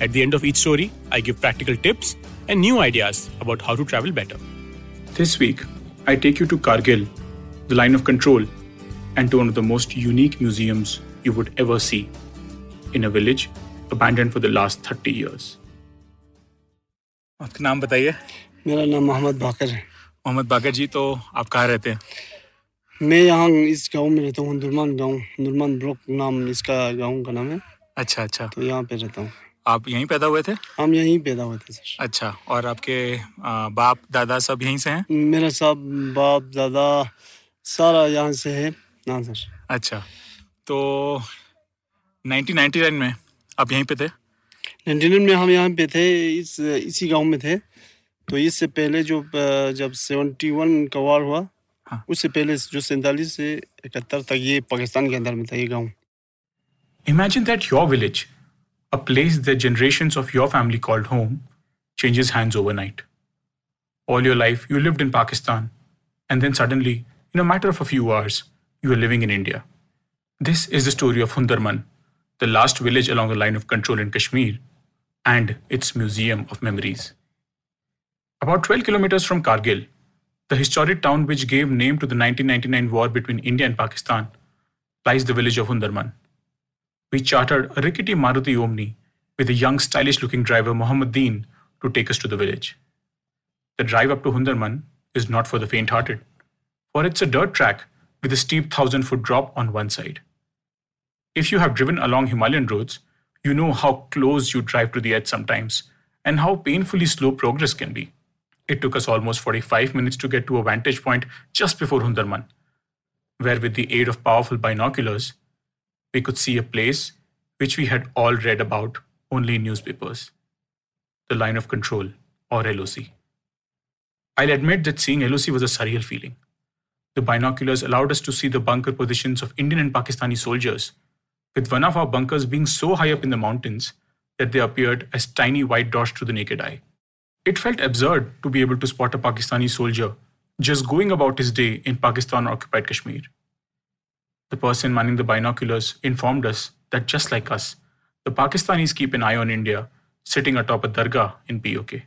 At the end of each story, I give practical tips and new ideas about how to travel better. This week, I take you to Kargil, the line of control, and to one of the most unique museums you would ever see in a village abandoned for the last 30 years. आपका नाम बताइए मेरा नाम मोहम्मद बाकर है मोहम्मद बाकर जी तो आप कहाँ रहते हैं मैं यहाँ इस गांव में रहता हूँ दुरमान गांव दुरमान ब्लॉक नाम इसका गांव का नाम है अच्छा अच्छा तो यहाँ पे रहता हूँ आप यहीं पैदा हुए थे? हम यहीं पैदा हुए थे सर। अच्छा और आपके बाप दादा सब यहीं से हैं? मेरा सब बाप दादा सारा यहाँ से है। हाँ सर। अच्छा तो 1999 में आप यहीं पे थे? नाइन्टी में हम यहाँ पे थे इस इसी गाँव में थे। तो इससे पहले जो जब सेवेंटी वन का वार हुआ हाँ। उससे पहले जो सैंतालीस से इकहत्तर तक ये पाकिस्तान के अंदर में था ये गाँव। Imagine that your village, a place that generations of your family called home, changes hands overnight. All your life, you lived in Pakistan, and then suddenly, in a matter of a few hours, you are living in India. This is the story of Hundarman, the last village along the line of control in Kashmir, and its museum of memories. About 12 kilometers from Kargil, the historic town which gave name to the 1999 war between India and Pakistan, lies the village of Hundarman we chartered a rickety Maruti Omni with a young, stylish looking driver, Mohammed Deen, to take us to the village. The drive up to Hundarman is not for the faint hearted, for it's a dirt track with a steep thousand foot drop on one side. If you have driven along Himalayan roads, you know how close you drive to the edge sometimes and how painfully slow progress can be. It took us almost 45 minutes to get to a vantage point just before Hundarman, where, with the aid of powerful binoculars, we could see a place which we had all read about only in newspapers the line of control, or LOC. I'll admit that seeing LOC was a surreal feeling. The binoculars allowed us to see the bunker positions of Indian and Pakistani soldiers, with one of our bunkers being so high up in the mountains that they appeared as tiny white dots to the naked eye. It felt absurd to be able to spot a Pakistani soldier just going about his day in Pakistan occupied Kashmir. The person manning the binoculars informed us that just like us, the Pakistanis keep an eye on India sitting atop a dargah in POK.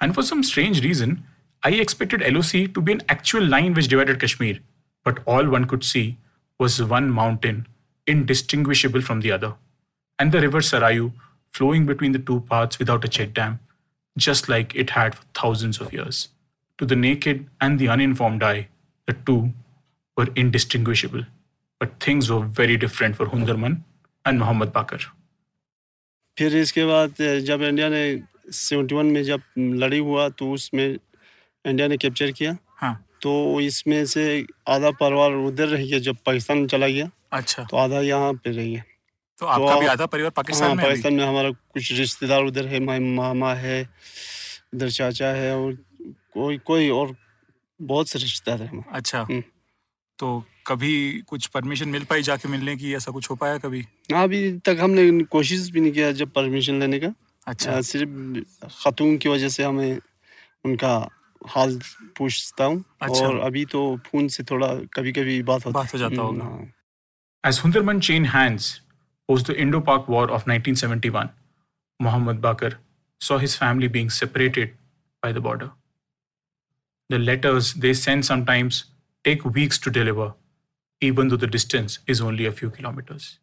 And for some strange reason, I expected LOC to be an actual line which divided Kashmir, but all one could see was one mountain indistinguishable from the other, and the river Suru flowing between the two paths without a check dam, just like it had for thousands of years. To the naked and the uninformed eye, the two were indistinguishable. But things were very different for Hundarman and Muhammad Bakar. फिर इसके बाद जब India ने seventy one में जब लड़ी हुआ तो उसमें इंडिया ने कैप्चर किया। हाँ। तो इसमें से आधा परिवार उधर रह गया जब पाकिस्तान चला गया। अच्छा। तो आधा यहाँ पे रह गया। तो आपका भी आप- आधा परिवार पाकिस्तान हाँ में पाकिस्तान में हमारा कुछ रिश्तेदार उधर है माँ मामा है इधर चाचा है और कोई कोई और बहुत से रिश्तेदार है अच्छा। हम्म। तो कभी कुछ परमिशन मिल पाई जाके मिलने की ऐसा कुछ हो पाया कभी हाँ, अभी तक हमने कोशिश भी नहीं किया जब परमिशन लेने का अच्छा आ, सिर्फ़ खतून की वजह से हमें उनका हाल पूछता हूँ अच्छा। और अभी तो फ़ोन से थोड़ा कभी कभी बात होती बात हो जाता हम्म, होगा। हाँ। As Hundarman chained hands post the Indo Pak War of 1971, Muhammad Bakar saw his family being separated by the border. The letters they send sometimes take weeks to deliver, even though the distance is only a few kilometers.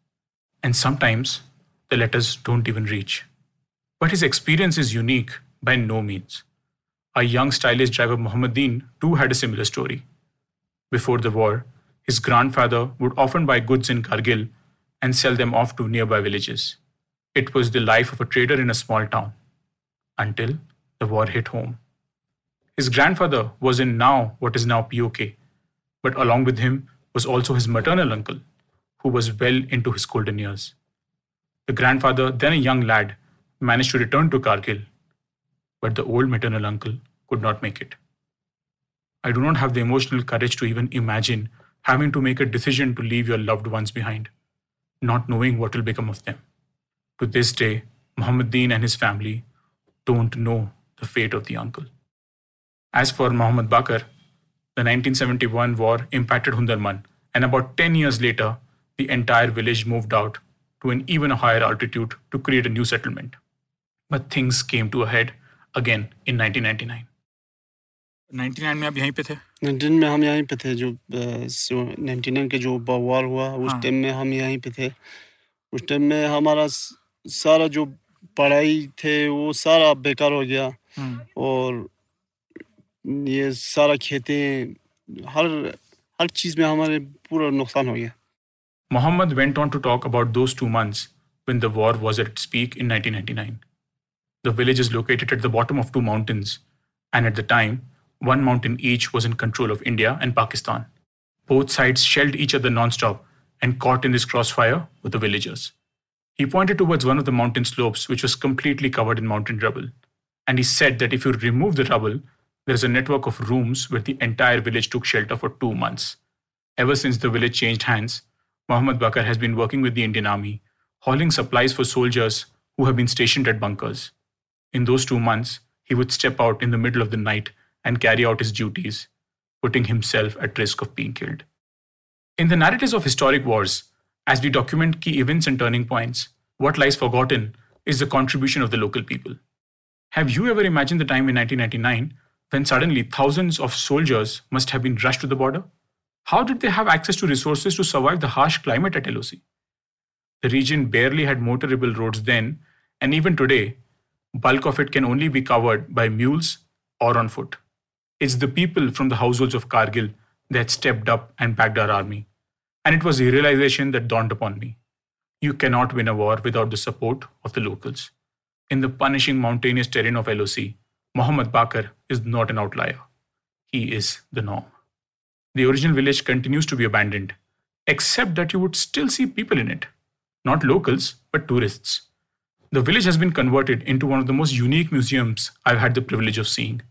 And sometimes the letters don't even reach. But his experience is unique by no means. Our young stylish driver Muhammad too had a similar story. Before the war, his grandfather would often buy goods in Kargil and sell them off to nearby villages. It was the life of a trader in a small town until the war hit home. His grandfather was in now what is now POK, but along with him was also his maternal uncle, who was well into his golden years. The grandfather, then a young lad, managed to return to Kargil, but the old maternal uncle could not make it. I do not have the emotional courage to even imagine having to make a decision to leave your loved ones behind, not knowing what will become of them. To this day, Mohammed Deen and his family don't know the fate of the uncle. As for Muhammad Bakar, the 1971 war impacted Hundarman, and about 10 years later, the entire village moved out to an even higher altitude to create a new settlement. But things came to a head again in 1999. 99 में आप यहीं पे थे nineteen में हम यहीं पे थे जो नाइन्टी नाइन के जो वार हुआ उस हाँ। टाइम में हम यहीं पे थे उस टाइम में हमारा स- सारा जो पढ़ाई थे वो सारा बेकार हो गया हम्म, और ये सारा खेतें हर हर चीज़ में हमारे पूरा नुकसान हो गया Muhammad went on to talk about those two months when the war was at its peak in 1999. The village is located at the bottom of two mountains, and at the time, one mountain each was in control of India and Pakistan. Both sides shelled each other non-stop, and caught in this crossfire were the villagers. He pointed towards one of the mountain slopes, which was completely covered in mountain rubble, and he said that if you remove the rubble, there is a network of rooms where the entire village took shelter for two months. Ever since the village changed hands, Muhammad Bakar has been working with the Indian Army, hauling supplies for soldiers who have been stationed at bunkers. In those two months, he would step out in the middle of the night and carry out his duties, putting himself at risk of being killed. In the narratives of historic wars, as we document key events and turning points, what lies forgotten is the contribution of the local people. Have you ever imagined the time in 1999 when suddenly thousands of soldiers must have been rushed to the border? How did they have access to resources to survive the harsh climate at LOC? The region barely had motorable roads then, and even today, bulk of it can only be covered by mules or on foot. It's the people from the households of Kargil that stepped up and backed our army. And it was the realization that dawned upon me. You cannot win a war without the support of the locals. In the punishing mountainous terrain of LOC, Muhammad Bakar is not an outlier. He is the norm. The original village continues to be abandoned, except that you would still see people in it. Not locals, but tourists. The village has been converted into one of the most unique museums I've had the privilege of seeing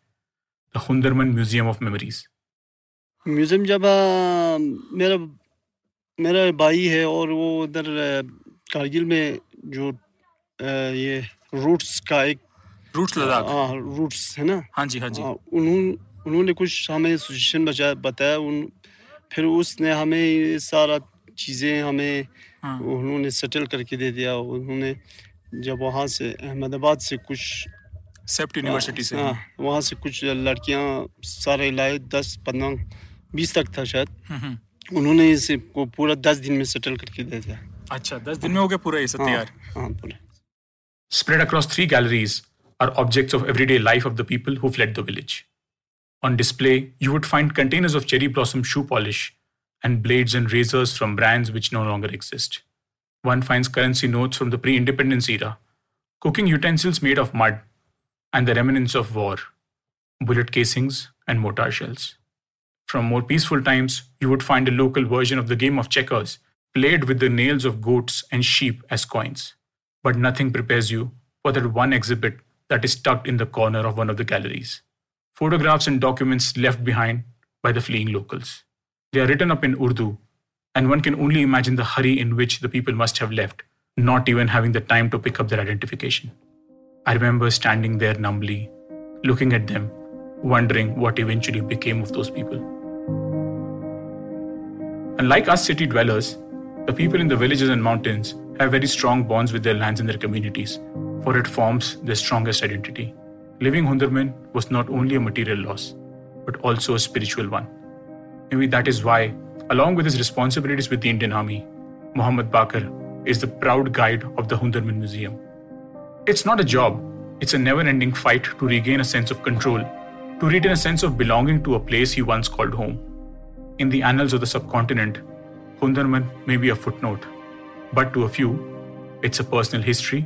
the Hundarman Museum of Memories. Museum जब मेरा मेरा भाई है और वो उधर कारगिल में जो ये रूट्स का एक रूट्स लद्दाख। हाँ रूट्स है ना? हाँ जी हाँ जी। हाँ, उन्होंने उन्होंने कुछ हमें सजेशन बताया उन फिर उसने हमें सारा चीज़ें हमें हाँ। उन्होंने सेटल करके दे दिया उन्होंने जब वहाँ से अहमदाबाद से कुछ सेप्ट यूनिवर्सिटी से। हाँ वहाँ से कुछ लड़कियाँ सारे लाए दस पंद्रह बीस तक था शायद। हम्म, हम्म। उन्होंने इसे को पूरा दस दिन में सेटल करके दे दिया। अच्छा दस दिन में हो गया पूरा ये सब हाँ तैयार? हाँ पूरा। Spread across three galleries are objects of everyday life of the people who fled the village. On display, you would find containers of cherry blossom shoe polish and blades and razors from brands which no longer exist. One finds currency notes from the pre independence era, cooking utensils made of mud, and the remnants of war, bullet casings, and mortar shells. From more peaceful times, you would find a local version of the game of checkers, played with the nails of goats and sheep as coins. But nothing prepares you for that one exhibit that is tucked in the corner of one of the galleries. Photographs and documents left behind by the fleeing locals. They are written up in Urdu, and one can only imagine the hurry in which the people must have left, not even having the time to pick up their identification. I remember standing there numbly, looking at them, wondering what eventually became of those people. Unlike us city dwellers, the people in the villages and mountains have very strong bonds with their lands and their communities, for it forms their strongest identity. Living Hundarman was not only a material loss, but also a spiritual one. Maybe that is why, along with his responsibilities with the Indian Army, Muhammad Bakar is the proud guide of the Hundarman Museum. It's not a job, it's a never ending fight to regain a sense of control, to retain a sense of belonging to a place he once called home. In the annals of the subcontinent, Hundarman may be a footnote, but to a few, it's a personal history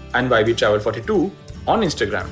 and YB Travel 42 on Instagram.